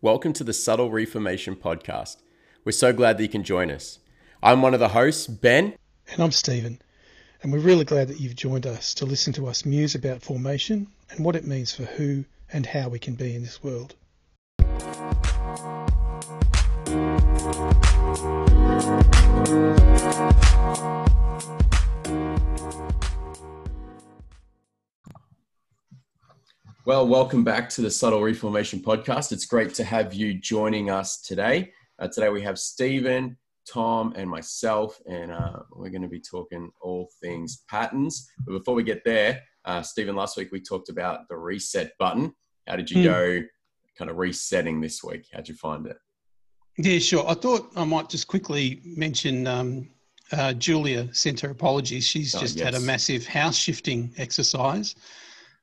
Welcome to the Subtle Reformation Podcast. We're so glad that you can join us. I'm one of the hosts, Ben. And I'm Stephen. And we're really glad that you've joined us to listen to us muse about formation and what it means for who and how we can be in this world. Well, welcome back to the Subtle Reformation Podcast. It's great to have you joining us today. Uh, today we have Stephen, Tom, and myself, and uh, we're going to be talking all things patterns. But before we get there, uh, Stephen, last week we talked about the reset button. How did you mm. go kind of resetting this week? How'd you find it? Yeah, sure. I thought I might just quickly mention um, uh, Julia sent her apologies. She's oh, just yes. had a massive house shifting exercise.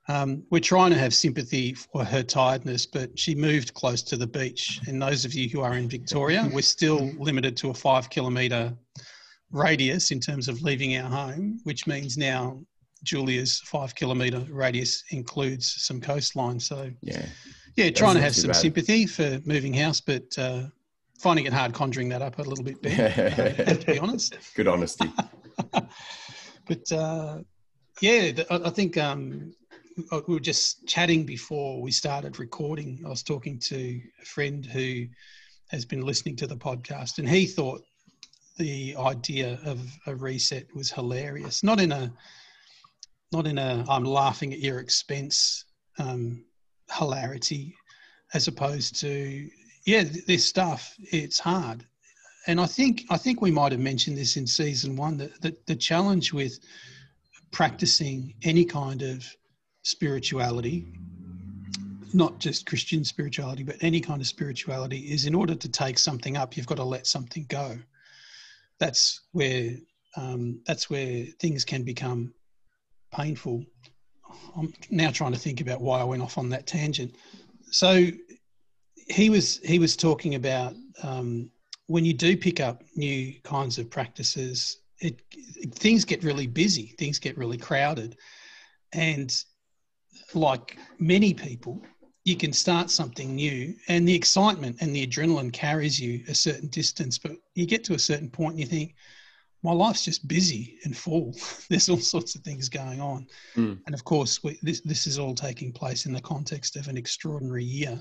Um, we're trying to have sympathy for her tiredness, but she moved close to the beach. And those of you who are in Victoria, we're still limited to a five kilometre radius in terms of leaving our home, which means now Julia's five kilometre radius includes some coastline. So, yeah, yeah, trying to have some bad. sympathy for moving house, but uh, finding it hard conjuring that up a little bit. have to be honest. Good honesty. but uh, yeah, I think um, we were just chatting before we started recording. I was talking to a friend who has been listening to the podcast, and he thought the idea of a reset was hilarious. Not in a, not in a, I'm laughing at your expense um, hilarity, as opposed to, yeah, this stuff it's hard, and I think I think we might have mentioned this in season one that, that the challenge with practicing any kind of spirituality, not just Christian spirituality, but any kind of spirituality, is in order to take something up, you've got to let something go. That's where um, that's where things can become painful. I'm now trying to think about why I went off on that tangent. So he was he was talking about um, when you do pick up new kinds of practices, it, it, things get really busy, things get really crowded, and like many people, you can start something new and the excitement and the adrenaline carries you a certain distance, but you get to a certain point and you think, my life's just busy and full. There's all sorts of things going on. Mm. And of course, we, this, this is all taking place in the context of an extraordinary year.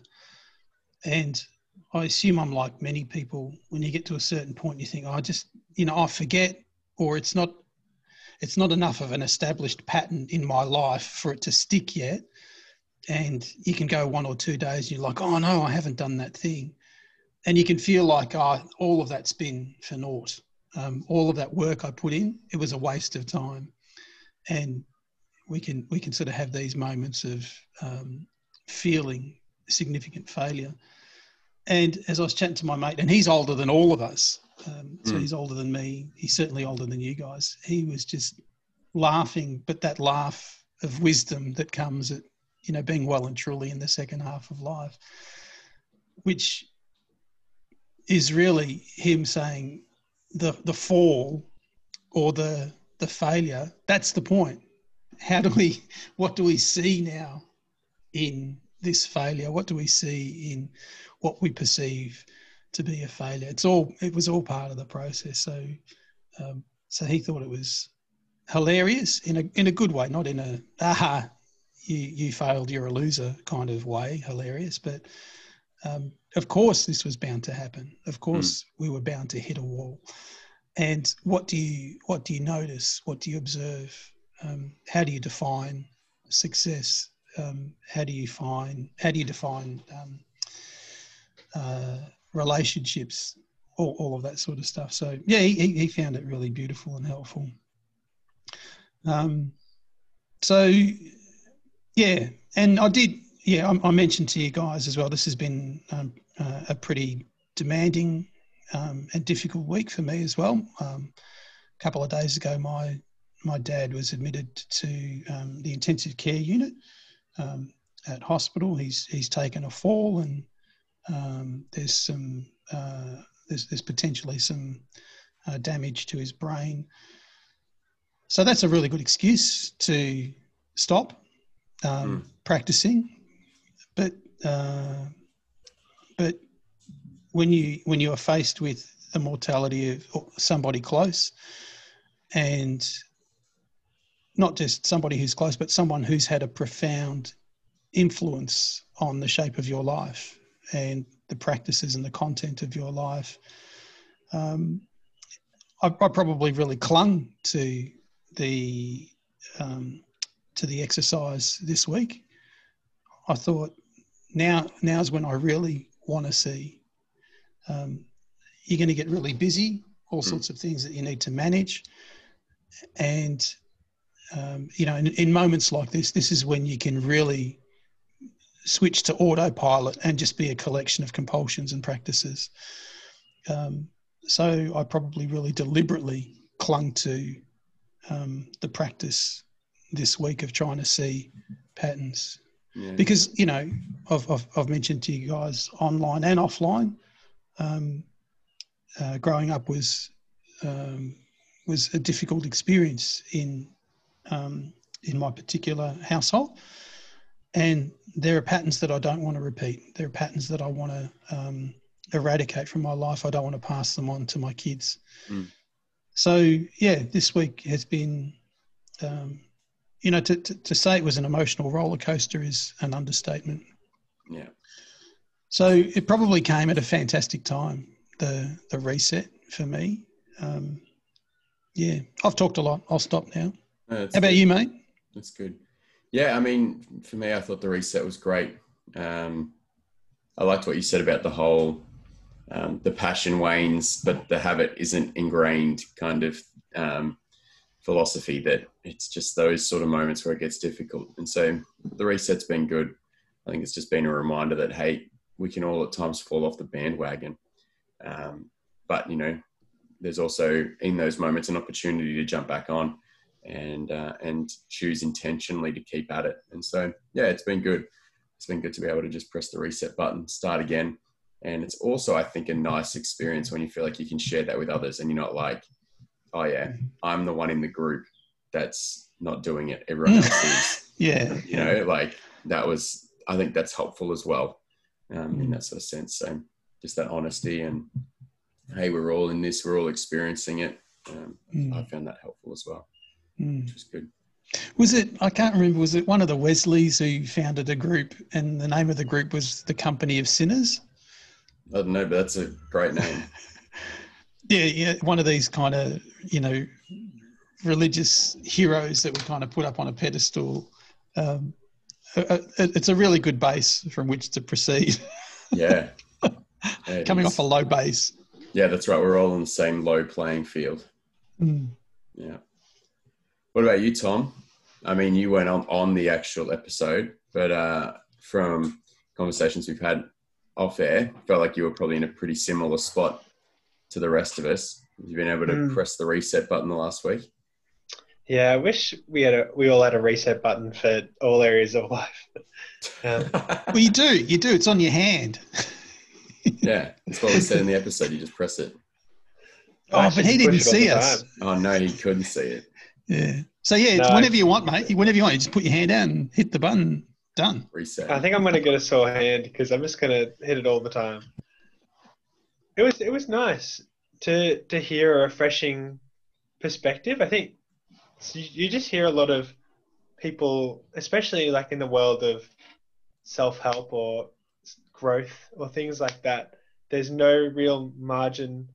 And I assume I'm like many people, when you get to a certain point, you think, oh, I just, you know, I forget, or it's not it's not enough of an established pattern in my life for it to stick yet. And you can go one or two days, and you're like, oh no, I haven't done that thing. And you can feel like, oh, all of that's been for naught. Um, all of that work I put in, it was a waste of time. And we can we can sort of have these moments of um, feeling significant failure. And as I was chatting to my mate, and he's older than all of us, um, so mm. he's older than me. He's certainly older than you guys. He was just laughing, but that laugh of wisdom that comes at you know being well and truly in the second half of life, which is really him saying the the fall or the the failure. That's the point. How do we? What do we see now in this failure? What do we see in what we perceive? To be a failure. It's all it was all part of the process. So um, so he thought it was hilarious in a in a good way, not in a aha you you failed, you're a loser kind of way, hilarious. But um, of course, this was bound to happen. Of course, mm. we were bound to hit a wall. And what do you what do you notice? What do you observe? Um, how do you define success? Um, how do you find how do you define um, uh, relationships, all, all of that sort of stuff. So yeah, he, he found it really beautiful and helpful. Um, so yeah, and I did, yeah, I, I, mentioned to you guys as well, this has been um, uh, a pretty demanding um, and difficult week for me as well. Um, a couple of days ago, my my dad was admitted to um, the intensive care unit um, at hospital. He's he's taken a fall and um, there's some uh, there's, there's potentially some uh, damage to his brain. So that's a really good excuse to stop um, mm. practicing. But uh, but when you when you are faced with the mortality of somebody close, and not just somebody who's close, but someone who's had a profound influence on the shape of your life and the practices and the content of your life. Um, I, I, probably really clung to the um, to the exercise this week. I thought now now's when I really want to see. Um, you're going to get really busy, all mm. sorts of things that you need to manage, and um, you know, in, in moments like this, this is when you can really switch to autopilot and just be a collection of compulsions and practices. Um, so I probably really deliberately clung to um, the practice this week of trying to see patterns. Yeah. Because, you know, I've, I've, I've, mentioned to you guys online and offline, um, uh, growing up was um, was a difficult experience in um, in my particular household. And there are patterns that I don't want to repeat. There are patterns that I want to um, eradicate from my life. I don't want to pass them on to my kids. Mm. So, yeah, this week has been, um, you know, to, to, to, say it was an emotional roller coaster is an understatement. Yeah. So it probably came at a fantastic time, the, the reset for me. Um, yeah, I've talked a lot. I'll stop now. How about good. you, mate? That's good. Yeah, I mean, for me, I thought the reset was great. Um, I liked what you said about the whole um, the passion wanes, but the habit isn't ingrained kind of um, philosophy that it's just those sort of moments where it gets difficult. And so the reset's been good. I think it's just been a reminder that hey, we can all at times fall off the bandwagon, um, but you know, there's also in those moments an opportunity to jump back on and uh, and choose intentionally to keep at it. And so yeah, it's been good. It's been good to be able to just press the reset button, start again. And it's also, I think, a nice experience when you feel like you can share that with others and you're not like, oh yeah, I'm the one in the group that's not doing it. Everyone else is. yeah. You know, like that was I think that's helpful as well. Um, in that sort of sense. So just that honesty and hey, we're all in this, we're all experiencing it. Um, mm. I found that helpful as well mm. which was good. Was it? I can't remember. Was it one of the Wesleys who founded a group, and the name of the group was the Company of Sinners? I don't know, but that's a great name. yeah, yeah, one of these kind of you know religious heroes that were kind of put up on a pedestal. Um, it's a really good base from which to proceed. Yeah. yeah Coming is. off a low base. Yeah, that's right. We're all on the same low playing field. Mm. Yeah. What about you, Tom? I mean, you went on, on the actual episode, but uh, from conversations we've had off air, felt like you were probably in a pretty similar spot to the rest of us. You've been able to mm. press the reset button the last week. Yeah, I wish we had a we all had a reset button for all areas of life. Um, well, you do, you do. It's on your hand. yeah, that's what we said in the episode. You just press it. Oh, but he didn't see us. Oh no, he couldn't see it. Yeah. So yeah, no, whenever you want, mate. Whenever you want, you just put your hand down and hit the button. Done. Reset. I think I'm going to get a sore hand because I'm just going to hit it all the time. It was it was nice to to hear a refreshing perspective. I think you just hear a lot of people, especially like in the world of self help or growth or things like that. There's no real margin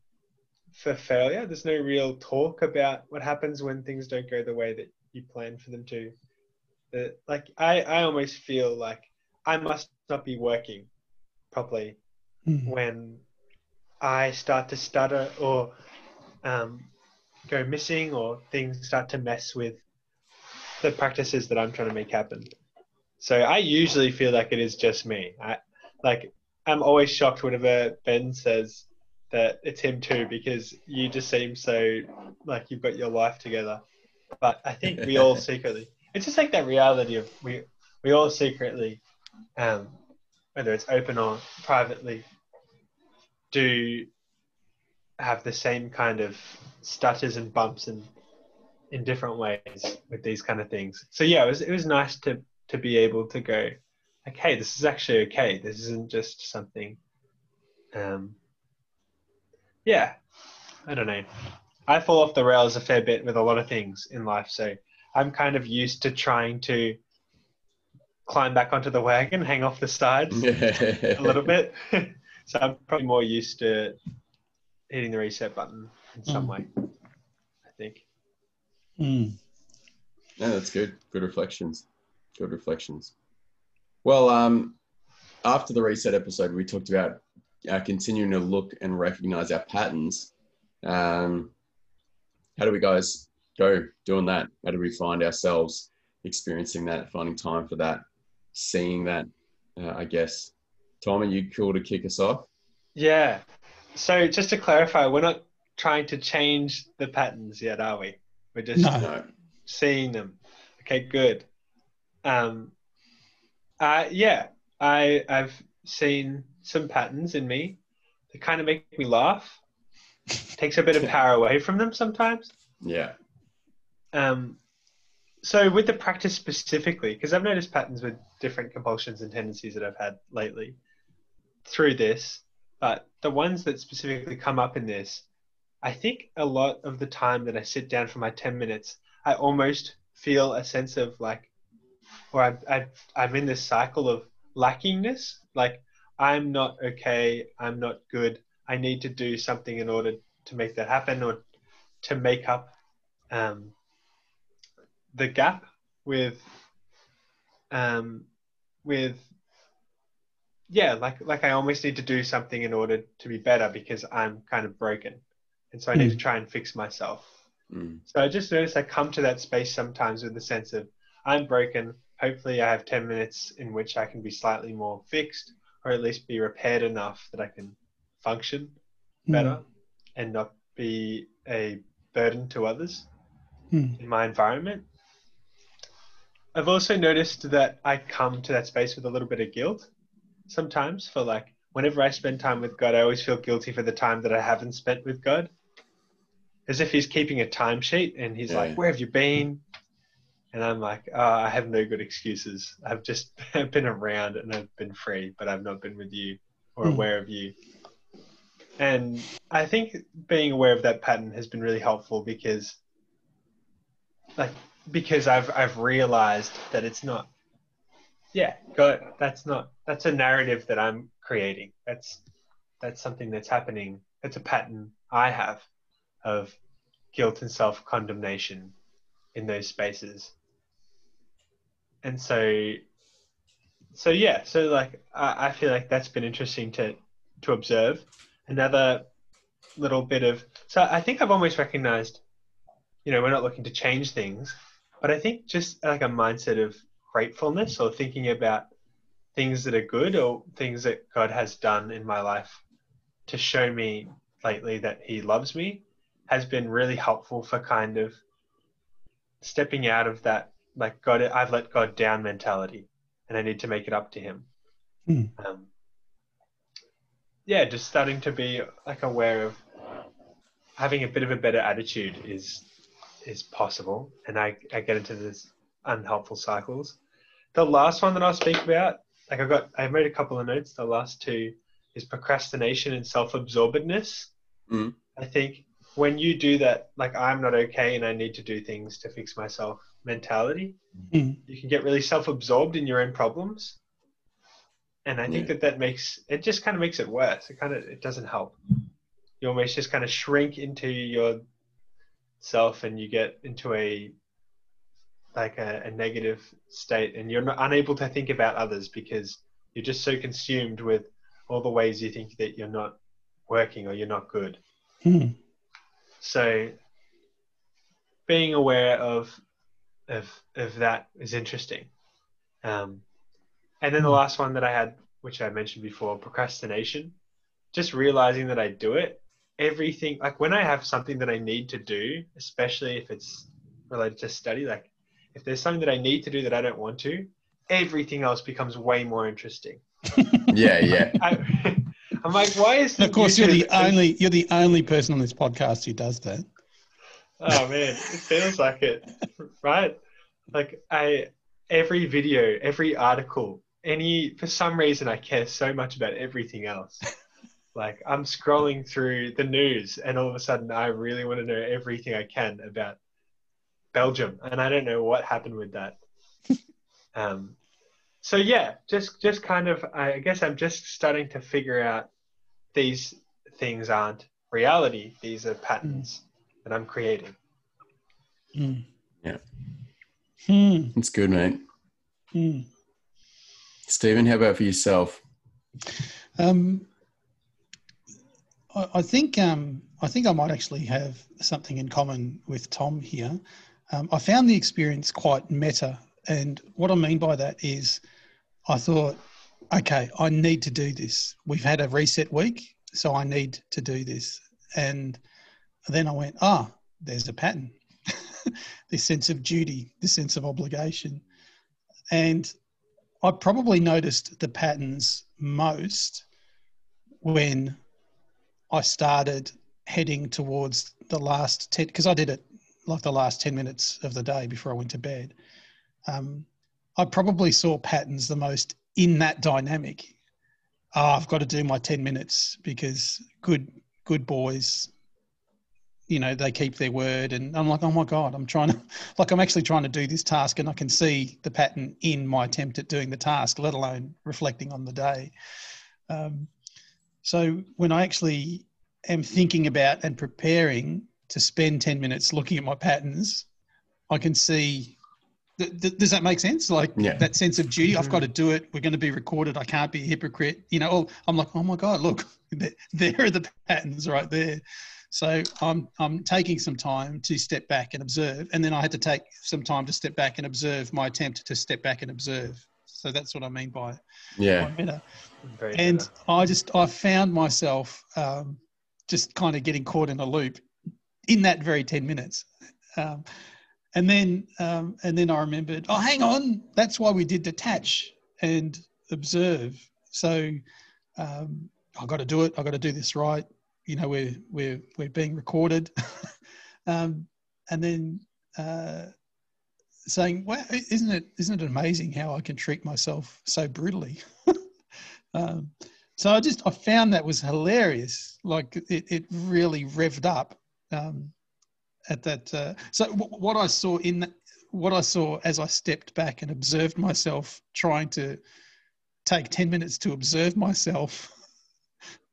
for failure. There's no real talk about what happens when things don't go the way that you plan for them to. Uh, like I, I almost feel like I must not be working properly mm-hmm. when I start to stutter or um, go missing or things start to mess with the practices that I'm trying to make happen. So I usually feel like it is just me. I like I'm always shocked whenever Ben says that it's him too because you just seem so like you've got your life together. But I think we all secretly, it's just like that reality of we we all secretly, um, whether it's open or privately, do have the same kind of stutters and bumps and in different ways with these kind of things. So yeah, it was it was nice to to be able to go, okay, this is actually okay. This isn't just something Um, yeah, I don't know. I fall off the rails a fair bit with a lot of things in life, so I'm kind of used to trying to climb back onto the wagon, hang off the sides a little bit. so I'm probably more used to hitting the reset button in some Mm. way. I think. Mm. No, that's good. Good reflections. Good reflections. Well, um, after the reset episode, we talked about uh, continuing to look and recognize our patterns. Um, how do we guys go doing that? How do we find ourselves experiencing that, finding time for that, seeing that? Uh, I guess. Tom, are you cool to kick us off? Yeah. So just to clarify, we're not trying to change the patterns yet, are we? We're just No. No. seeing them. Okay, good. Um, uh, yeah, I I've seen some patterns in me that kind of make me laugh. Takes a bit of power away from them sometimes. Yeah. Um, so with the practice specifically, because I've noticed patterns with different compulsions and tendencies that I've had lately through this, but the ones that specifically come up in this, I think a lot of the time that I sit down for my 10 minutes, I almost feel a sense of like, or I, I, I'm in this cycle of lackingness. Like, I'm not okay, I'm not good, I need to do something in order to make that happen or to make up um, the gap with um, with yeah like like I almost need to do something in order to be better because I'm kind of broken. And so I need to try and fix myself. Mm. so I just notice I come to that space sometimes with the sense of I'm broken. Hopefully I have 10 minutes in which I can be slightly more fixed or at least be repaired enough that I can function better and not be a burden to others Mm. in my environment. I've also noticed that I come to that space with a little bit of guilt sometimes for like whenever I spend time with God, I always feel guilty for the time that I haven't spent with God. As if he's keeping a timesheet and he's Yeah. like, Where have you been? And I'm like, oh, I have no good excuses. I've just been around and I've been free, but I've not been with you or Hmm. aware of you. And I think being aware of that pattern has been really helpful because like because I've I've realized that it's not yeah, God that's not that's a narrative that I'm creating. That's that's something that's happening. It's a pattern I have of guilt and self condemnation in those spaces. And so so yeah, so like I, I feel like that's been interesting to to observe. Another little bit of so I think I've almost recognized, you know, we're not looking to change things, but I think just like a mindset of gratefulness or thinking about things that are good or things that God has done in my life to show me lately that He loves me has been really helpful for kind of stepping out of that like God I've let God down mentality and I need to make it up to Him. Hmm. Um, yeah, just starting to be like aware of having a bit of a better attitude is is possible, and I I get into this unhelpful cycles. The last one that I'll speak about, like I got, I made a couple of notes. The last two is procrastination and self-absorbedness. Mm. I think when you do that, like I'm not okay and I need to do things to fix myself mentality, Mm. you can get really self-absorbed in your own problems. And I think Yeah. that that makes it just kind of makes it worse. It kind of it doesn't help. You almost just kind of shrink into your self and you get into a like a, a negative state and you're not unable to think about others because you're just so consumed with all the ways you think that you're not working or you're not good. Mm. So being aware of of of that is interesting. Um, and then the Hmm. last one that I had, which I mentioned before, procrastination. Just realizing that I do it. Everything like when I have something that I need to do, especially if it's related to study, like if there's something that I need to do that I don't want to, everything else becomes way more interesting. Yeah, yeah. I, I'm like, why is of course, you're the only you're the only person on this podcast who does that. Oh man, it feels like it, right? Like I, every video, every article, any for some reason I care so much about everything else. Like I'm scrolling through the news, and all of a sudden, I really want to know everything I can about Belgium, and I don't know what happened with that. um, so yeah, just just kind of, I guess I'm just starting to figure out these things aren't reality; these are patterns mm. That I'm creating. Mm. Yeah, mm. it's good, mate. Mm. Stephen, how about for yourself? Um, I, I think um, I think I might actually have something in common with Tom here. Um, I found the experience quite meta, and what I mean by that is, I thought, okay, I need to do this. We've had a reset week, so I need to do this, and then I went, ah, there's a pattern. this sense of duty, this sense of obligation, and I probably noticed the patterns most when I started heading towards the last 10, because I did it like the last 10 minutes of the day before I went to bed. Um, I probably saw patterns the most in that dynamic. Oh, I've got to do my 10 minutes because good, good boys, you know, they keep their word. And I'm like, oh my God, I'm trying to, like, I'm actually trying to do this task and I can see the pattern in my attempt at doing the task, let alone reflecting on the day. Um, so when I actually am thinking about and preparing to spend 10 minutes looking at my patterns, I can see. Th- th- does that make sense? Like yeah. that sense of duty. I've got to do it. We're going to be recorded. I can't be a hypocrite. You know, I'm like, oh my God, look, there are the patterns right there. So I'm I'm taking some time to step back and observe, and then I had to take some time to step back and observe my attempt to step back and observe. So that's what I mean by yeah. By and better. I just I found myself um, just kind of getting caught in a loop in that very ten minutes. Um, and then um, and then I remembered, oh, hang on, that's why we did detach and observe. So um, I got to do it. I got to do this right. You know, we're we're we're being recorded. um, and then uh, saying, "Well, isn't it isn't it amazing how I can treat myself so brutally?" um, so I just I found that was hilarious. Like it, it really revved up um, at that. Uh, so w- what I saw in what I saw as I stepped back and observed myself trying to take ten minutes to observe myself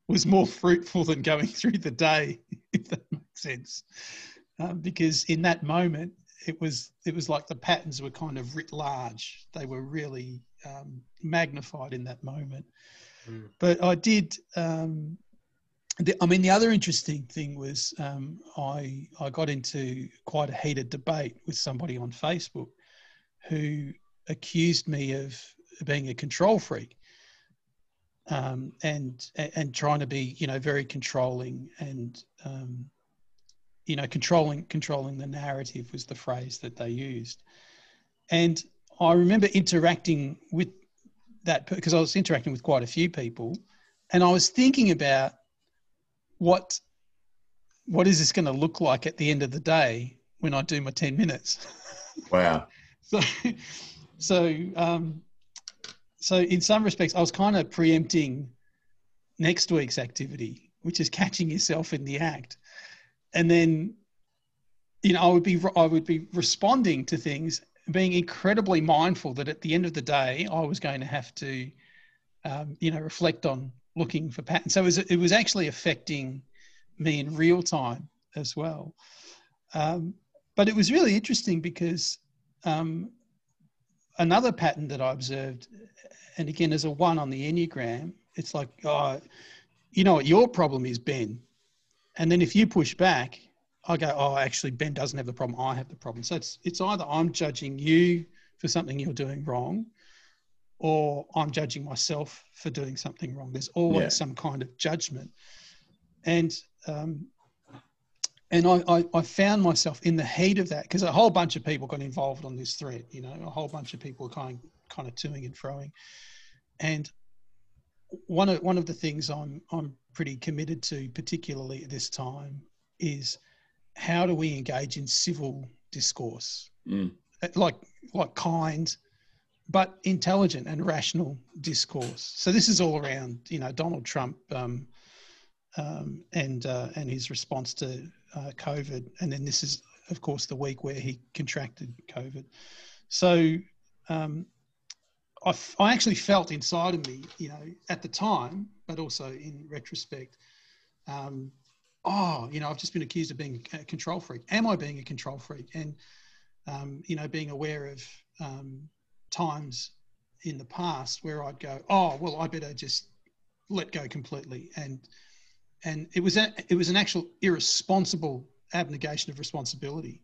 was more fruitful than going through the day, if that makes sense. Um, because in that moment, it was it was like the patterns were kind of writ large. They were really um, magnified in that moment. Mm. But I did. Um, the, I mean, the other interesting thing was um, I I got into quite a heated debate with somebody on Facebook who accused me of being a control freak. Um, and and trying to be you know very controlling and um, you know, controlling controlling the narrative was the phrase that they used. And I remember interacting with that because I was interacting with quite a few people, and I was thinking about what what is this going to look like at the end of the day when I do my ten minutes. Wow. so, so, um, so in some respects, I was kind of preempting next week's activity, which is catching yourself in the act. And then you know i would be i would be responding to things being incredibly mindful that at the end of the day i was going to have to um, you know reflect on looking for patterns. So it was, it was actually affecting me in real time as well. Um, but it was really interesting because um, another pattern that i observed and again as a one on the enneagram it's like oh, you know what your problem is ben and then if you push back, I go, oh, actually, Ben doesn't have the problem. I have the problem. So it's it's either I'm judging you for something you're doing wrong, or I'm judging myself for doing something wrong. There's always yeah. some kind of judgment, and um, and I, I, I found myself in the heat of that because a whole bunch of people got involved on this thread. You know, a whole bunch of people kind kind of toing and froing, and one of one of the things I'm I'm pretty committed to, particularly at this time, is how do we engage in civil discourse, mm. like like kind, but intelligent and rational discourse. So this is all around, you know, Donald Trump um, um, and uh, and his response to uh, COVID, and then this is of course the week where he contracted COVID. So um, I, f- I actually felt inside of me, you know, at the time, but also in retrospect, um, oh, you know, I've just been accused of being a control freak. Am I being a control freak? And um, you know, being aware of um, times in the past where I'd go, oh, well, I better just let go completely, and and it was a, it was an actual irresponsible abnegation of responsibility,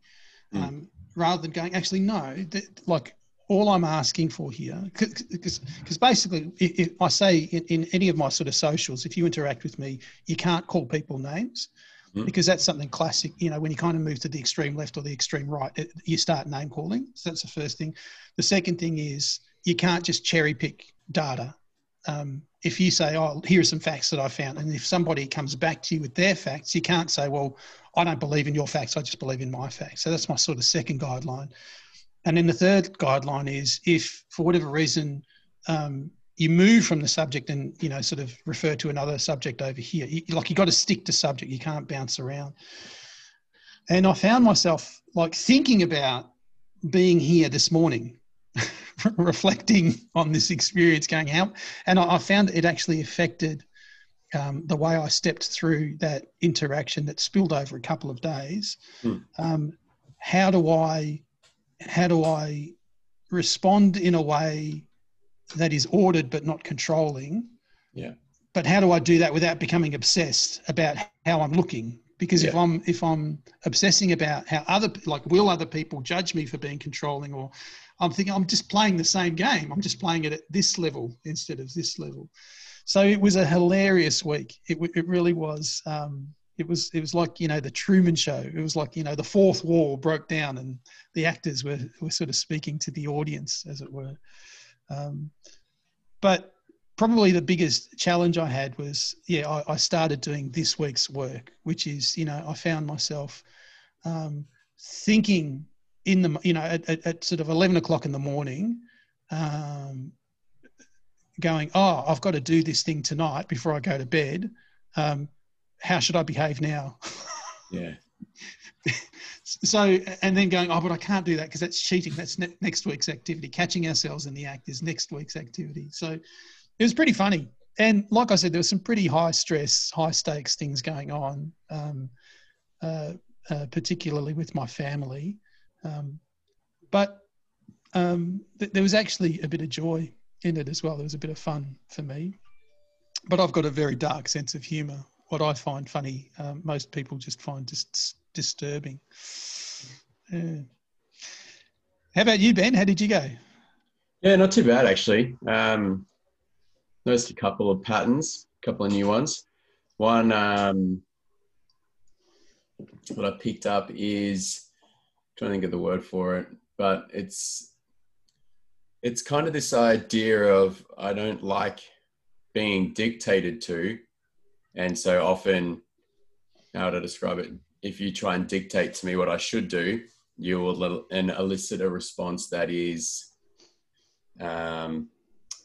mm. um, rather than going, actually, no, that, like all I'm asking for here, because basically, if I say in, in, any of my sort of socials, if you interact with me, you can't call people names mm. because that's something classic. You know, when you kind of move to the extreme left or the extreme right, it, you start name calling. So that's the first thing. The second thing is you can't just cherry pick data. Um, if you say, "Oh, here are some facts that I found," and if somebody comes back to you with their facts, you can't say, "Well, I don't believe in your facts. I just believe in my facts." So that's my sort of second guideline. And then the third guideline is if, for whatever reason, um, you move from the subject and you know sort of refer to another subject over here, you, like you got to stick to subject. You can't bounce around. And I found myself like thinking about being here this morning, reflecting on this experience, going how, and I, I found it actually affected um, the way I stepped through that interaction that spilled over a couple of days. Hmm. Um, how do I how do I respond in a way that is ordered but not controlling? Yeah. But how do I do that without becoming obsessed about how I'm looking? Because yeah. if I'm if I'm obsessing about how other like will other people judge me for being controlling, or I'm thinking I'm just playing the same game. I'm just playing it at this level instead of this level. So it was a hilarious week. It it really was. Um, it was it was like you know the Truman Show. It was like you know the fourth wall broke down and the actors were were sort of speaking to the audience, as it were. Um, but probably the biggest challenge I had was yeah I, I, started doing this week's work, which is you know I found myself um, thinking in the you know at, at, at, sort of eleven o'clock in the morning. Um, going, oh, I've got to do this thing tonight before I go to bed. Um, how should I behave now? Yeah. so, and then going, oh, but I can't do that because that's cheating. That's ne- next week's activity. Catching ourselves in the act is next week's activity. So it was pretty funny. And like I said, there was some pretty high stress, high stakes things going on, um, uh, uh, particularly with my family. Um, but um, th- there was actually a bit of joy in it as well. There was a bit of fun for me. But I've got a very dark sense of humour, what I find funny, um, most people just find just disturbing. Yeah. How about you, Ben? How did you go? Yeah, not too bad actually. Um, noticed a couple of patterns, a couple of new ones. One, um, what I picked up is trying to think of the word for it, but it's it's kind of this idea of I don't like being dictated to and so often, how to describe it? If you try and dictate to me what I should do, you will and elicit a response that is um,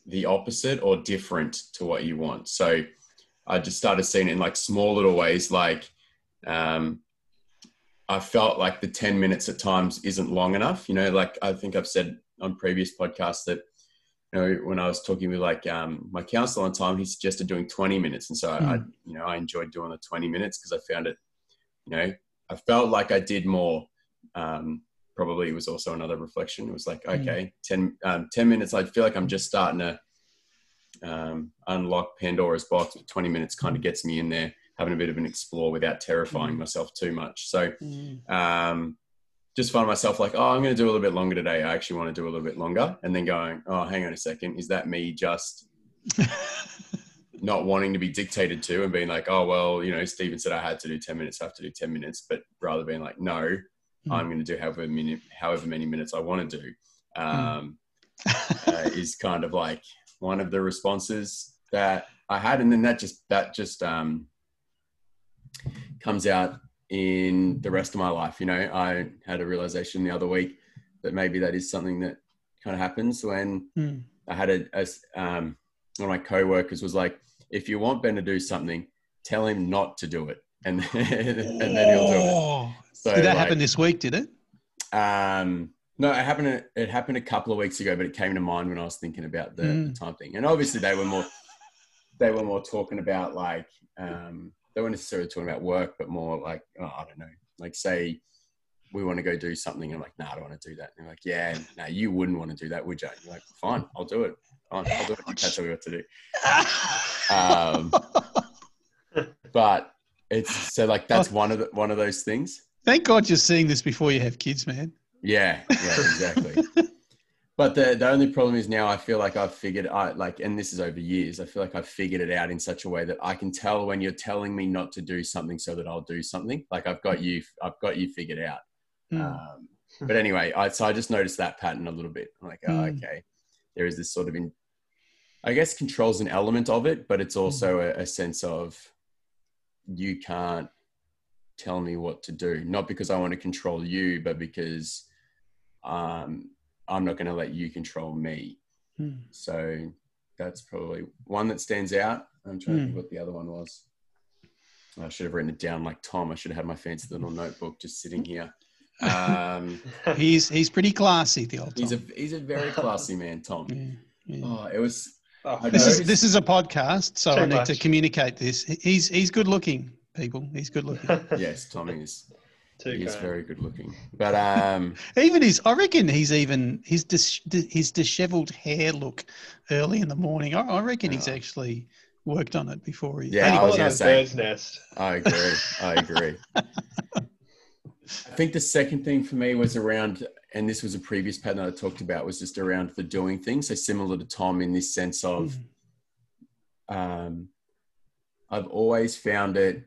the opposite or different to what you want. So I just started seeing it in like small little ways, like um, I felt like the 10 minutes at times isn't long enough. You know, like I think I've said on previous podcasts that you know, when I was talking with like um, my counselor on time, he suggested doing 20 minutes. And so mm. I, hmm. you know, I enjoyed doing the 20 minutes because I found it, you know, I felt like I did more. Um, probably it was also another reflection. It was like, hmm. okay, 10, um, 10 minutes, I feel like I'm just starting to um, unlock Pandora's box. But 20 minutes kind of gets me in there, having a bit of an explore without terrifying mm. myself too much. So, mm. um, just find myself like, oh, I'm going to do a little bit longer today. I actually want to do a little bit longer. And then going, oh, hang on a second. Is that me just not wanting to be dictated to and being like, oh, well, you know, Stephen said I had to do 10 minutes. I have to do 10 minutes. But rather being like, no, mm. I'm going to do however many, however many minutes I want to do um, mm. uh, is kind of like one of the responses that I had. And then that just, that just um, comes out in the rest of my life. You know, I had a realization the other week that maybe that is something that kind of happens when mm. I had a, a um, one of my co-workers was like, if you want Ben to do something, tell him not to do it, and then, and then he'll do it. So did that like, happen this week? Did it? Um, no, it happened. It happened a couple of weeks ago, but it came to mind when I was thinking about the, the Mm. time thing. And obviously, they were more they were more talking about like um, they weren't necessarily talking about work, but more like oh, I don't know, like say we want to go do something. And I'm like, nah, I don't want to do that. And they're like, yeah, no, you wouldn't want to do that, would you? You're like, fine, I'll do it. Fine, I'll do it. You can't tell me what to do. Um, but it's so like that's one of the, one of those things. Thank God you're seeing this before you have kids, man. Yeah, yeah, exactly. but the the only problem is now I feel like I've figured I like, and this is over years. I feel like I've figured it out in such a way that I can tell when you're telling me not to do something, so that I'll do something. Like I've got you, I've got you figured out. Mm. Um, but anyway, I so I just noticed that pattern a little bit. I'm like, oh, Mm. okay, there is this sort of in, I guess control's an element of it, but it's also a, a sense of you can't tell me what to do. Not because I want to control you, but because um, I'm not going to let you control me. Mm. So that's probably one that stands out. I'm trying to Mm. think what the other one was. I should have written it down like Tom. I should have had my fancy little notebook just sitting here. Um, He's he's pretty classy, the old Tom. he's a he's a very classy man, Tom. yeah, yeah. Oh, it was Oh, This is this is a podcast, so Too I need much. to communicate this. He's he's good looking, people. He's good looking. yes, Tom is Too he is very good looking. But um, even his, I reckon he's even his dis, his dishevelled hair look early in the morning. I, I reckon he's actually worked on it before he. Yeah, I was got gonna Call it so- a say- bird's nest. I agree. I agree. I think the second thing for me was around, and this was a previous pattern I talked about, was just around the doing things. So similar to Tom in this sense of, Mm. um, I've always found it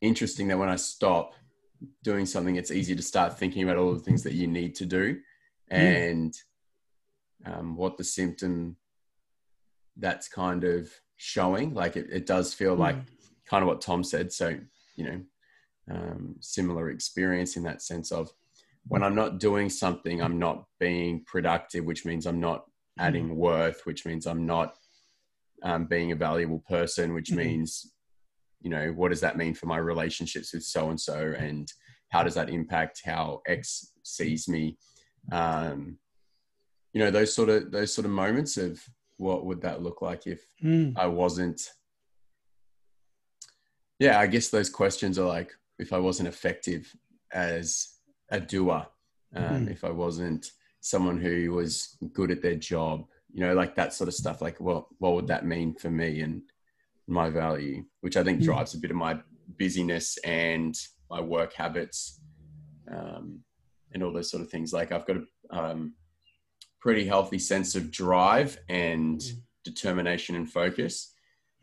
interesting that when I stop doing something, it's easy to start thinking about all the things that you need to do and um, what the symptom that's kind of showing. Like it, it does feel like Mm. kind of what Tom said. So, you know, um, similar experience in that sense of when I'm not doing something, I'm not being productive, which means I'm not adding worth, which means I'm not um, being a valuable person, which Mhm. means, you know, what does that mean for my relationships with so and so, and how does that impact how X sees me? Um, you know, those sort of those sort of moments of what would that look like if Mm. I wasn't. Yeah, I guess those questions are like if I wasn't effective as a doer, um, Mm. if I wasn't someone who was good at their job, you know, like that sort of stuff. Like, what what would that mean for me and my value? Which I think Mm. drives a bit of my busyness and my work habits, um, and all those sort of things. Like, I've got a um, pretty healthy sense of drive and Mm. determination and focus,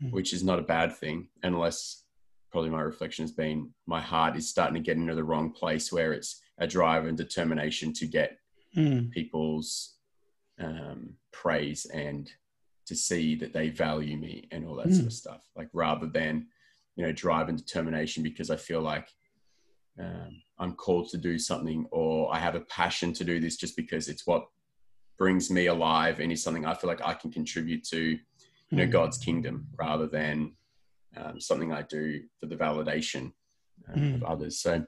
Mm. which is not a bad thing, unless probably my reflection has been my heart is starting to get into the wrong place where it's a drive and determination to get Mm. people's um, praise and to see that they value me and all that Mm. sort of stuff. Like rather than, you know, drive and determination because I feel like um, I'm called to do something or I have a passion to do this just because it's what brings me alive and is something I feel like I can contribute to, you know, Mm. God's kingdom rather than um, something I do for the validation um, Mm. of others. So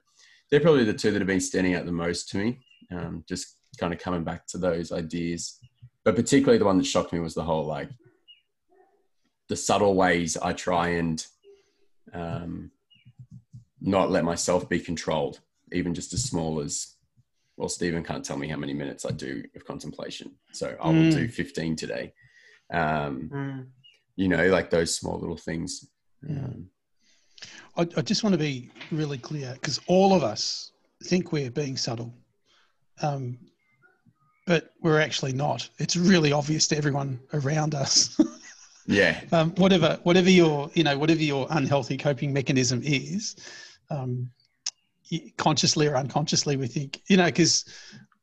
they're probably the two that have been standing out the most to me. Um, just kind of coming back to those ideas, but particularly the one that shocked me was the whole like the subtle ways I try and um, not let myself be controlled, even just as small as well. Stephen can't tell me how many minutes I do of contemplation, so I will Mm. do 15 today. Um, Mm. you know, like those small little things. Um, I, I just want to be really clear because all of us think we're being subtle, um, but we're actually not. It's really obvious to everyone around us. yeah, um, whatever, whatever your, you know, whatever your unhealthy coping mechanism is, um, consciously or unconsciously, we think, you know, because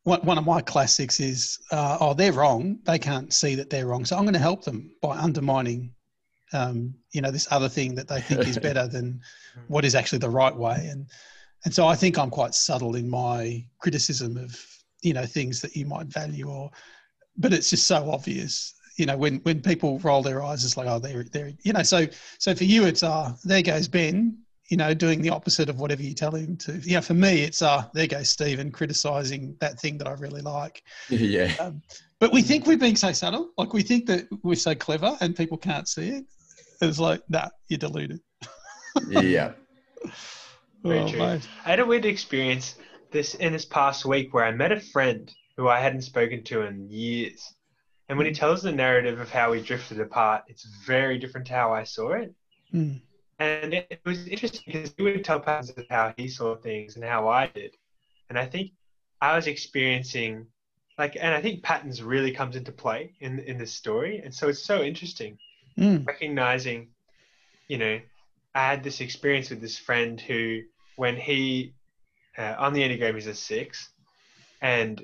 one, one of my classics is, uh, oh, they're wrong. They can't see that they're wrong. So I'm going to help them by undermining, um, you know, this other thing that they think is better than what is actually the right way. And, and so I think I'm quite subtle in my criticism of, you know, things that you might value or, but it's just so obvious, you know, when when people roll their eyes, it's like, oh, they're they're you know. So so for you, it's uh, there goes Ben, you know, doing the opposite of whatever you tell him to. Yeah, for me, it's uh, there goes Stephen criticizing that thing that I really like. Yeah. Um, but we think we're being so subtle, like we think that we're so clever, and people can't see it. It's like, nah, you're deluded. yeah. Very Oh, true. mate. I had a weird experience this in this past week where I met a friend who I hadn't spoken to in years. And when he tells the narrative of how we drifted apart, it's very different to how I saw it. Mm. And it, it was interesting because he would tell patterns of how he saw things and how I did. And I think I was experiencing like and I think patterns really comes into play in in this story. And so it's so interesting Mm. recognizing, you know, I had this experience with this friend who, when he, uh, on the Enneagram, he's a six, and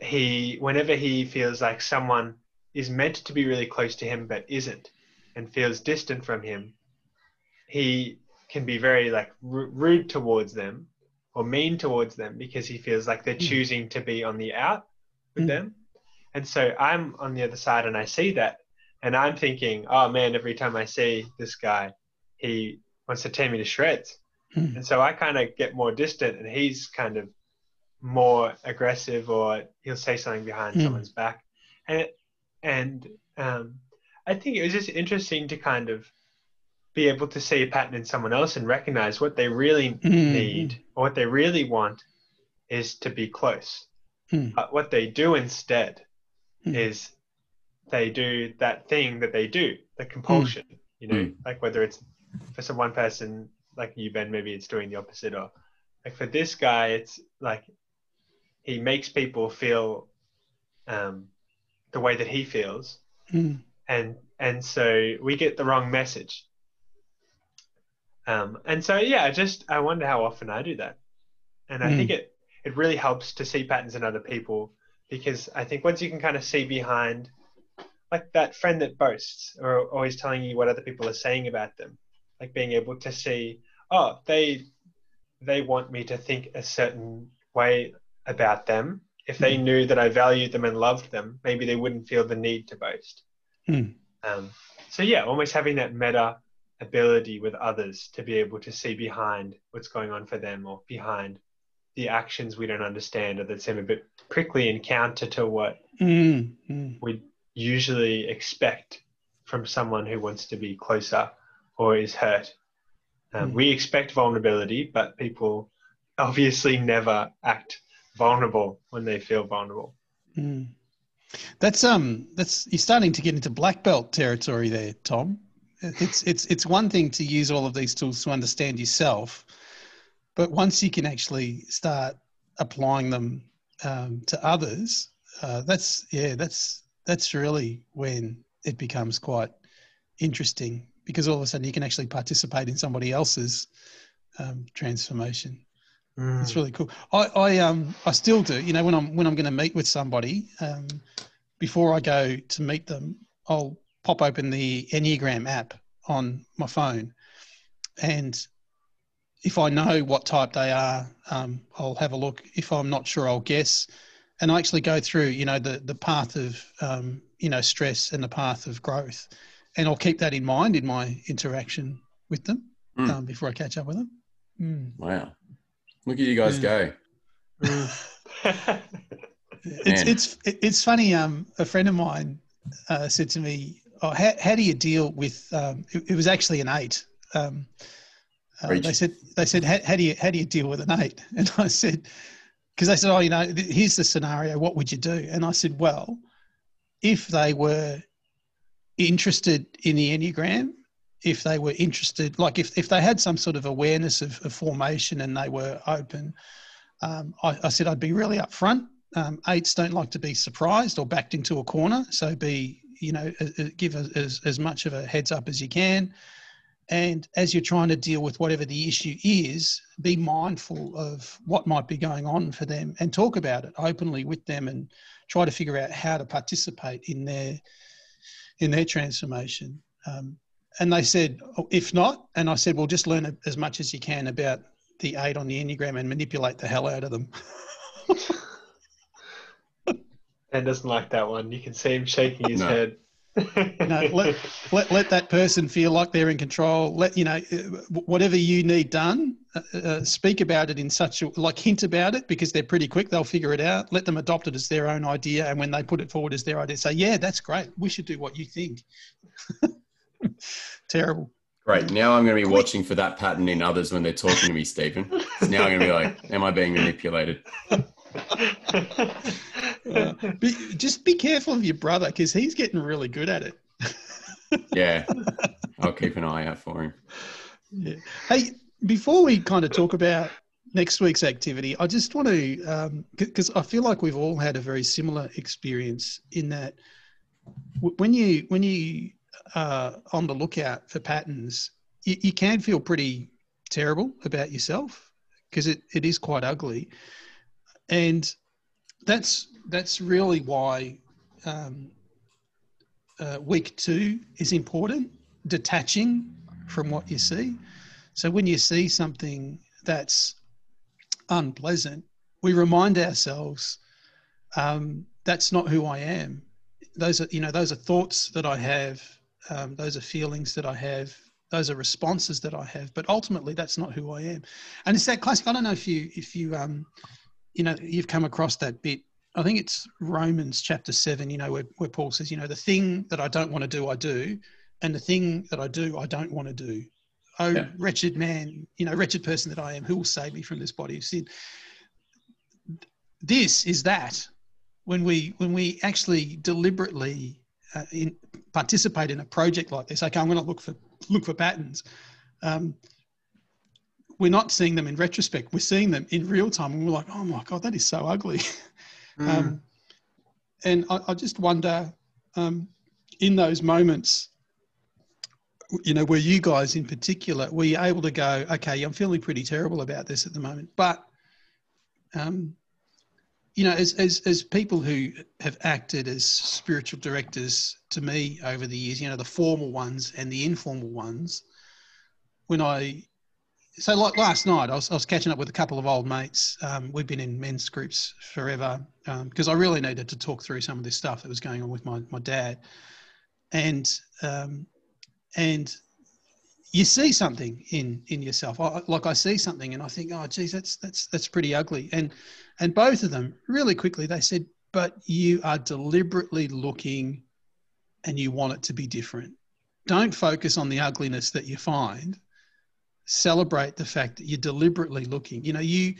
he, whenever he feels like someone is meant to be really close to him but isn't, and feels distant from him, he can be very like ru- rude towards them or mean towards them because he feels like they're Mm. choosing to be on the out with Mm. them. And so I'm on the other side and I see that and I'm thinking, oh man, every time I see this guy, he wants to tear me to shreds. Mm. And so I kind of get more distant, and he's kind of more aggressive, or he'll say something behind Mm. someone's back. And and um, I think it was just interesting to kind of be able to see a pattern in someone else and recognize what they really Mm. need or what they really want is to be close. Mm. But what they do instead Mm. is they do that thing that they do, the compulsion, you know, Mm. like whether it's for some one person like you, Ben, maybe it's doing the opposite, or like for this guy, it's like he makes people feel um, the way that he feels, Mm. and and so we get the wrong message. Um, and so yeah, I just I wonder how often I do that, and I Mm. think it it really helps to see patterns in other people because I think once you can kind of see behind, like that friend that boasts or always telling you what other people are saying about them, like being able to see, oh, they they want me to think a certain way about them. If they knew that I valued them and loved them, maybe they wouldn't feel the need to boast. Mm. Um, so yeah, almost having that meta ability with others to be able to see behind what's going on for them or behind the actions we don't understand or that seem a bit prickly and counter to what Mm. Mm. we usually expect from someone who wants to be closer or is hurt. Um, Mm. We expect vulnerability, but people obviously never act vulnerable when they feel vulnerable. Mm. That's um that's you're starting to get into black belt territory there, Tom. It's it's it's one thing to use all of these tools to understand yourself, but once you can actually start applying them um, to others, uh, that's yeah, that's that's really when it becomes quite interesting because all of a sudden you can actually participate in somebody else's um, transformation. It's really cool. I, I um I still do. You know, when I'm when I'm going to meet with somebody, um, before I go to meet them, I'll pop open the Enneagram app on my phone, and if I know what type they are, um, I'll have a look. If I'm not sure, I'll guess, and I actually go through. You know, the the path of um, you know stress and the path of growth, and I'll keep that in mind in my interaction with them Mm. um, before I catch up with them. Mm. Wow. Look at you guys Yeah. go. It's it's it's funny. Um, a friend of mine uh, said to me, "Oh, how, how do you deal with?" Um, it, it was actually an eight. Um, uh, they said they said how, how do you how do you deal with an eight? And I said because they said, "Oh, you know, th- here's the scenario. What would you do?" And I said, "Well, if they were interested in the enneagram." If they were interested, like if, if they had some sort of awareness of, of formation and they were open, um, I, I said I'd be really upfront. Um, eights don't like to be surprised or backed into a corner, so be you know uh, uh, give a- as as much of a heads up as you can. And as you're trying to deal with whatever the issue is, be mindful of what might be going on for them and talk about it openly with them and try to figure out how to participate in their in their transformation. Um, and they said, "Oh, if not, and I said, well, just learn as much as you can about the eight on the Enneagram and manipulate the hell out of them. Ben doesn't like that one. You can see him shaking his No. head. No, let, let let that person feel like they're in control. Let you know whatever you need done. Uh, uh, speak about it in such a like hint about it because they're pretty quick. They'll figure it out. Let them adopt it as their own idea, and when they put it forward as their idea, say, "Yeah, that's great. We should do what you think." Terrible. Great. Now I'm going to be watching for that pattern in others when they're talking to me, Stephen. Now I'm going to be like, am I being manipulated? Uh, be, just be careful of your brother because he's getting really good at it. Yeah. I'll keep an eye out for him. Yeah. Hey, before we kind of talk about next week's activity, I just want to, because I feel like we've all had a very similar experience in that when you when you are on the lookout for patterns, you, you can feel pretty terrible about yourself because it, it is quite ugly, and that's that's really why um, uh, week two is important. Detaching from what you see. So when you see something that's unpleasant, we remind ourselves um, that's not who I am. Those are you know those are thoughts that I have. Um, those are feelings that I have. Those are responses that I have. But ultimately, that's not who I am. And it's that classic. I don't know if you if you um, you know you've come across that bit. I think it's Romans chapter seven. You know where, where Paul says, you know, the thing that I don't want to do, I do, and the thing that I do, I don't want to do. Oh, Yeah. wretched man, you know, wretched person that I am, who will save me from this body of sin? This is that. When we when we actually deliberately uh, in, participate in a project like this, okay, I'm going to look for look for patterns. Um, we're not seeing them in retrospect. We're seeing them in real time, and we're like, "Oh my god, that is so ugly." Um, and I, I just wonder, um, in those moments, you know, were you guys in particular, were you able to go, okay, I'm feeling pretty terrible about this at the moment, but, um, you know, as, as, as people who have acted as spiritual directors to me over the years, you know, the formal ones and the informal ones, when I so like last night, I was, I was catching up with a couple of old mates. Um, we've been in men's groups forever because I really needed to talk through some of this stuff that was going on with my, my dad. And um, and you see something in in yourself. I, like I see something, and I think, oh, geez, that's that's that's pretty ugly. And and both of them really quickly they said, but you are deliberately looking, and you want it to be different. Don't focus on the ugliness that you find celebrate the fact that you're deliberately looking. You know, you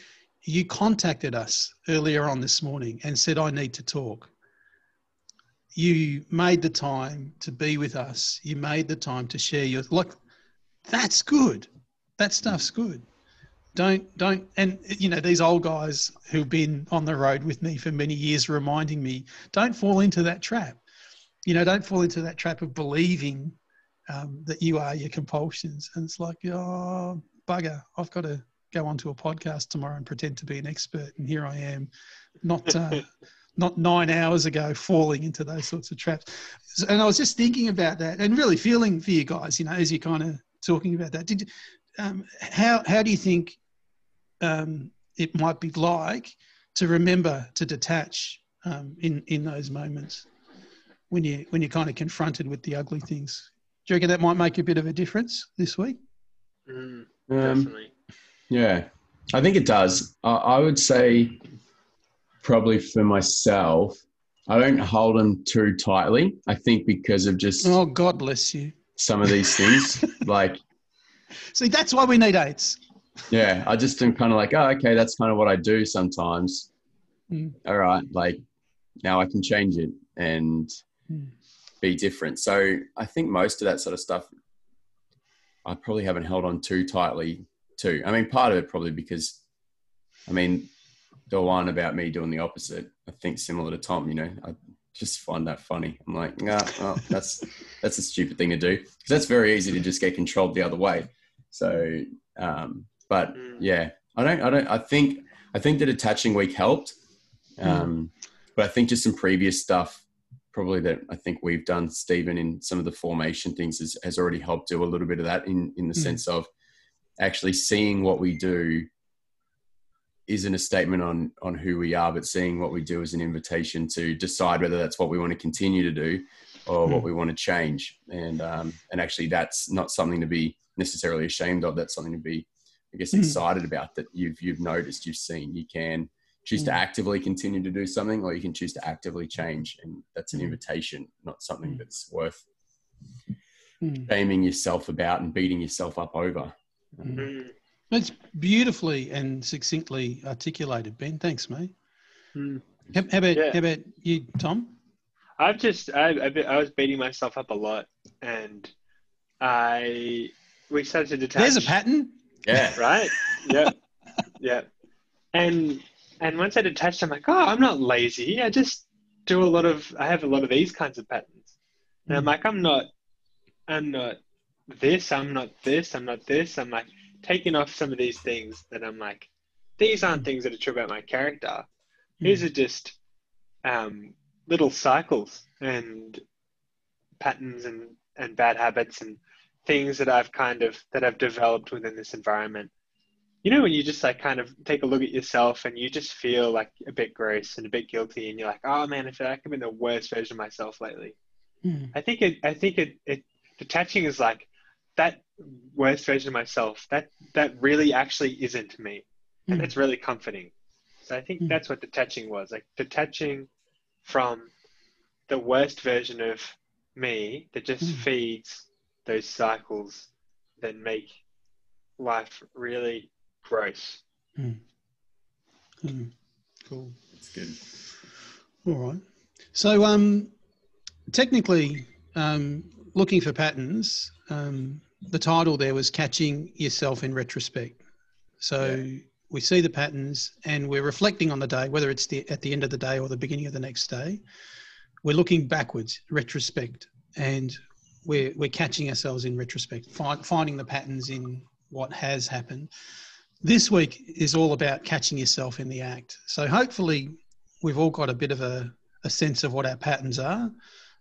you contacted us earlier on this morning and said, I need to talk. You made the time to be with us. You made the time to share your like that's good. That stuff's good. Don't don't and you know, these old guys who've been on the road with me for many years reminding me, don't fall into that trap. You know, don't fall into that trap of believing um, that you are your compulsions. And it's like, oh, bugger, I've got to go onto a podcast tomorrow and pretend to be an expert. And here I am, not, uh, not nine hours ago, falling into those sorts of traps. And I was just thinking about that and really feeling for you guys, you know, as you're kind of talking about that. Did you, um, how, how do you think um, it might be like to remember to detach um, in, in those moments? When you when you're kind of confronted with the ugly things, do you reckon that might make a bit of a difference this week? Mm, Um, definitely. yeah, I think it does. I, I would say probably for myself, I don't hold them too tightly. I think because of just Oh, God bless you. some of these things. like, See, that's why we need AIDS. yeah, I just am kind of like, oh, okay, that's kind of what I do sometimes. Mm. All right, like now I can change it and Mm. Be different. So I think most of that sort of stuff, I probably haven't held on too tightly to. I mean, part of it probably because, I mean, the one about me doing the opposite, I think similar to Tom, you know, I just find that funny. I'm like, nah, oh, that's that's a stupid thing to do because that's very easy to just get controlled the other way. So, um, but Mm. yeah, I don't, I don't, I think, I think the detaching week helped. Um, but I think just some previous stuff, probably that I think we've done, Stephen, in some of the formation things has, has already helped do a little bit of that in, in the Mm. sense of actually seeing what we do isn't a statement on on who we are, but seeing what we do is an invitation to decide whether that's what we want to continue to do or mm. what we want to change. And um, and actually, that's not something to be necessarily ashamed of. That's something to be, I guess, mm. excited about. That you've you've noticed, you've seen. You can choose mm. to actively continue to do something, or you can choose to actively change, and that's an mm. invitation, not something mm. that's worth mm. shaming yourself about and beating yourself up over. It's beautifully and succinctly articulated, Ben. Thanks, mate. Mm. How, how, about yeah. how about you, Tom? I've just I, I was beating myself up a lot, and I we started to detach. There's a pattern. Yeah. Right. yeah. Yeah. And and once I detached, I'm like, oh, I'm not lazy. I just do a lot of. I have a lot of these kinds of patterns, and I'm hmm. like, I'm not. I'm not this. I'm not this. I'm not this. I'm like taking off some of these things that I'm like, these aren't things that are true about my character. These mm. are just um, little cycles and patterns and, and bad habits and things that I've kind of that I've developed within this environment. You know, when you just like kind of take a look at yourself and you just feel like a bit gross and a bit guilty, and you're like, "Oh man, I feel like I've been the worst version of myself lately." Mm. I think it. I think it. It detaching is like that worst version of myself that that really actually isn't me and mm. it's really comforting so i think mm. that's what detaching was like detaching from the worst version of me that just mm. feeds those cycles that make life really gross hmm. Hmm. cool that's good all right so um technically um looking for patterns um, the title there was catching yourself in retrospect. So yeah. we see the patterns and we're reflecting on the day, whether it's the, at the end of the day or the beginning of the next day. We're looking backwards, retrospect, and we're, we're catching ourselves in retrospect, find, finding the patterns in what has happened. This week is all about catching yourself in the act. So hopefully, we've all got a bit of a, a sense of what our patterns are.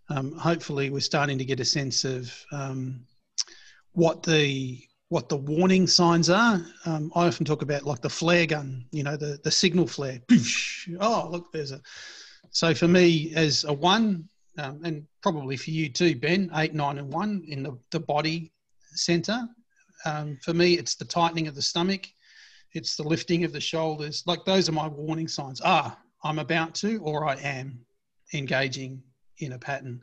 Um, hopefully, we're starting to get a sense of um, what the what the warning signs are. Um, I often talk about like the flare gun, you know, the the signal flare. Oh, look, there's a. So for me, as a one, um, and probably for you too, Ben, eight, nine, and one in the, the body center. Um, for me, it's the tightening of the stomach, it's the lifting of the shoulders. Like those are my warning signs. Ah, I'm about to, or I am engaging in a pattern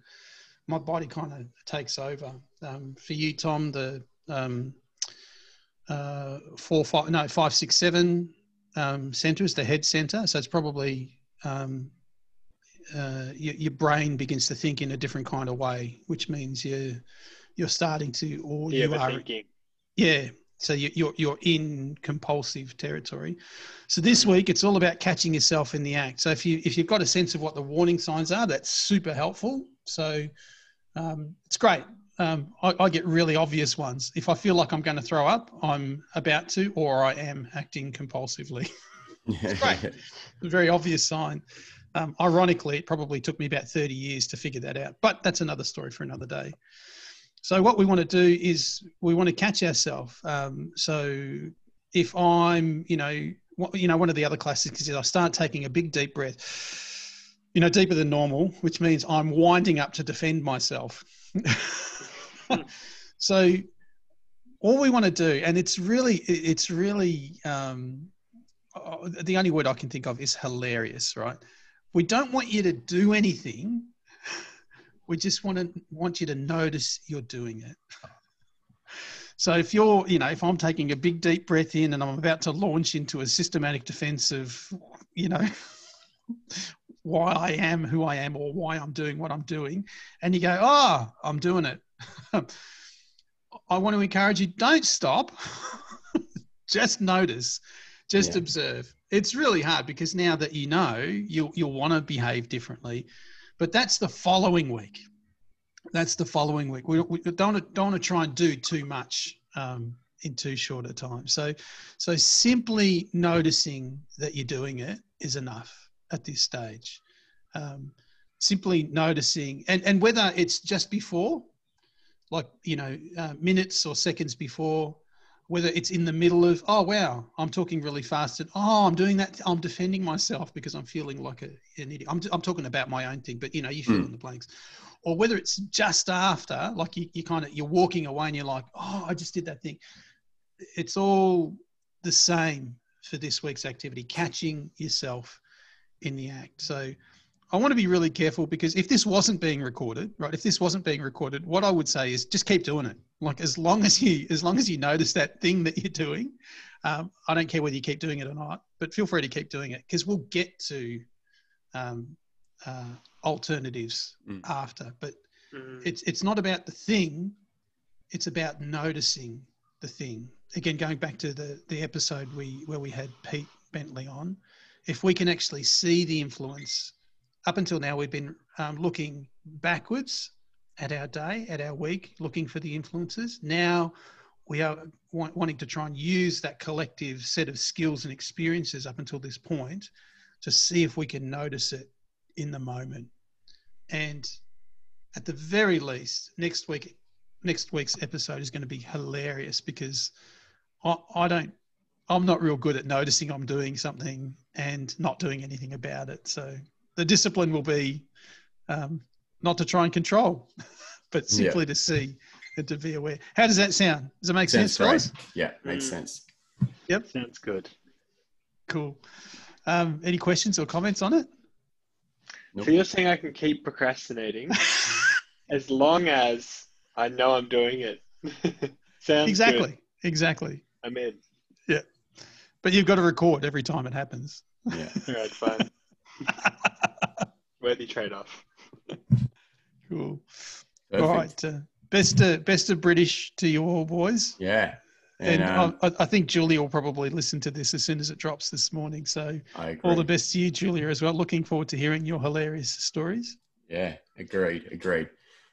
my body kind of takes over. Um, for you, Tom, the um, uh, four, five, no, five, six, seven um, center is the head center. So it's probably um, uh, your, your, brain begins to think in a different kind of way, which means you're you're starting to, or you are, yeah. So you, you're you're in compulsive territory. So this mm-hmm. week it's all about catching yourself in the act. So if you if you've got a sense of what the warning signs are, that's super helpful. So um, it's great. Um, I, I, get really obvious ones. If I feel like I'm going to throw up, I'm about to, or I am acting compulsively. it's great. A very obvious sign. Um, ironically, it probably took me about 30 years to figure that out, but that's another story for another day. So what we want to do is we want to catch ourselves. Um, so if I'm, you know, you know, one of the other classics is I start taking a big deep breath you know, deeper than normal, which means I'm winding up to defend myself. so all we want to do, and it's really, it's really, um, uh, the only word I can think of is hilarious, right? We don't want you to do anything. We just want to want you to notice you're doing it. So if you're, you know, if I'm taking a big deep breath in and I'm about to launch into a systematic defense of, you know, why I am who I am or why I'm doing what I'm doing. And you go, oh, I'm doing it. I want to encourage you don't stop, just notice, just yeah. observe. It's really hard because now that you know, you'll, you'll want to behave differently. But that's the following week. That's the following week. We, we don't, don't want to try and do too much um, in too short a time. So, so simply noticing that you're doing it is enough at this stage. Um, simply noticing, and, and whether it's just before, like, you know, uh, minutes or seconds before, whether it's in the middle of, oh, wow, I'm talking really fast, and oh, I'm doing that, I'm defending myself because I'm feeling like a, an idiot. I'm, I'm talking about my own thing, but you know, you fill Mm. in the blanks. Or whether it's just after, like you, you kind of, you're walking away and you're like, oh, I just did that thing. It's all the same for this week's activity, catching yourself in the act. So I want to be really careful because if this wasn't being recorded, right? If this wasn't being recorded, what I would say is just keep doing it. Like as long as you, as long as you notice that thing that you're doing, um, I don't care whether you keep doing it or not, but feel free to keep doing it because we'll get to um, uh, alternatives Mm. after. But Mm. it's it's not about the thing; it's about noticing the thing. Again, going back to the the episode we where we had Pete Bentley on, if we can actually see the influence. Up until now, we've been um, looking backwards at our day, at our week, looking for the influences. Now we are want, wanting to try and use that collective set of skills and experiences up until this point to see if we can notice it in the moment. And at the very least, next week, next week's episode is going to be hilarious because I, I don't, I'm not real good at noticing I'm doing something and not doing anything about it. So the discipline will be um, not to try and control, but Yeah. simply to see and to be aware. How does that sound? Does it make Sounds sense, great. fellas? Yeah, makes Mm. sense. Yep. Sounds good. Cool. Um, any questions or comments on it? Nope. So you're saying I can keep procrastinating as long as I know I'm doing it. Sounds exactly. good. Exactly. I'm in. Yeah. But you've got to record every time it happens. Yeah. All right, fine. Worthy trade-off. Cool. Perfect. All right. Uh, best, uh, best of British to you all, boys. Yeah. And, And, um, I, I think Julia will probably listen to this as soon as it drops this morning. So I agree. all the best to you, Julia, as well. Looking forward to hearing your hilarious stories. Yeah, agreed, agreed.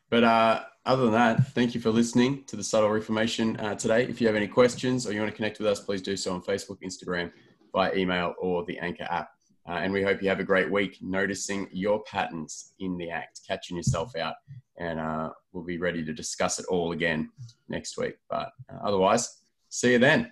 But uh, other than that, thank you for listening to the Subtle Reformation uh, today. If you have any questions or you want to connect with us, please do so on Facebook, Instagram, by email, or the Anchor app. Uh, and we hope you have a great week noticing your patterns in the act, catching yourself out. And uh, we'll be ready to discuss it all again next week. But uh, otherwise, see you then.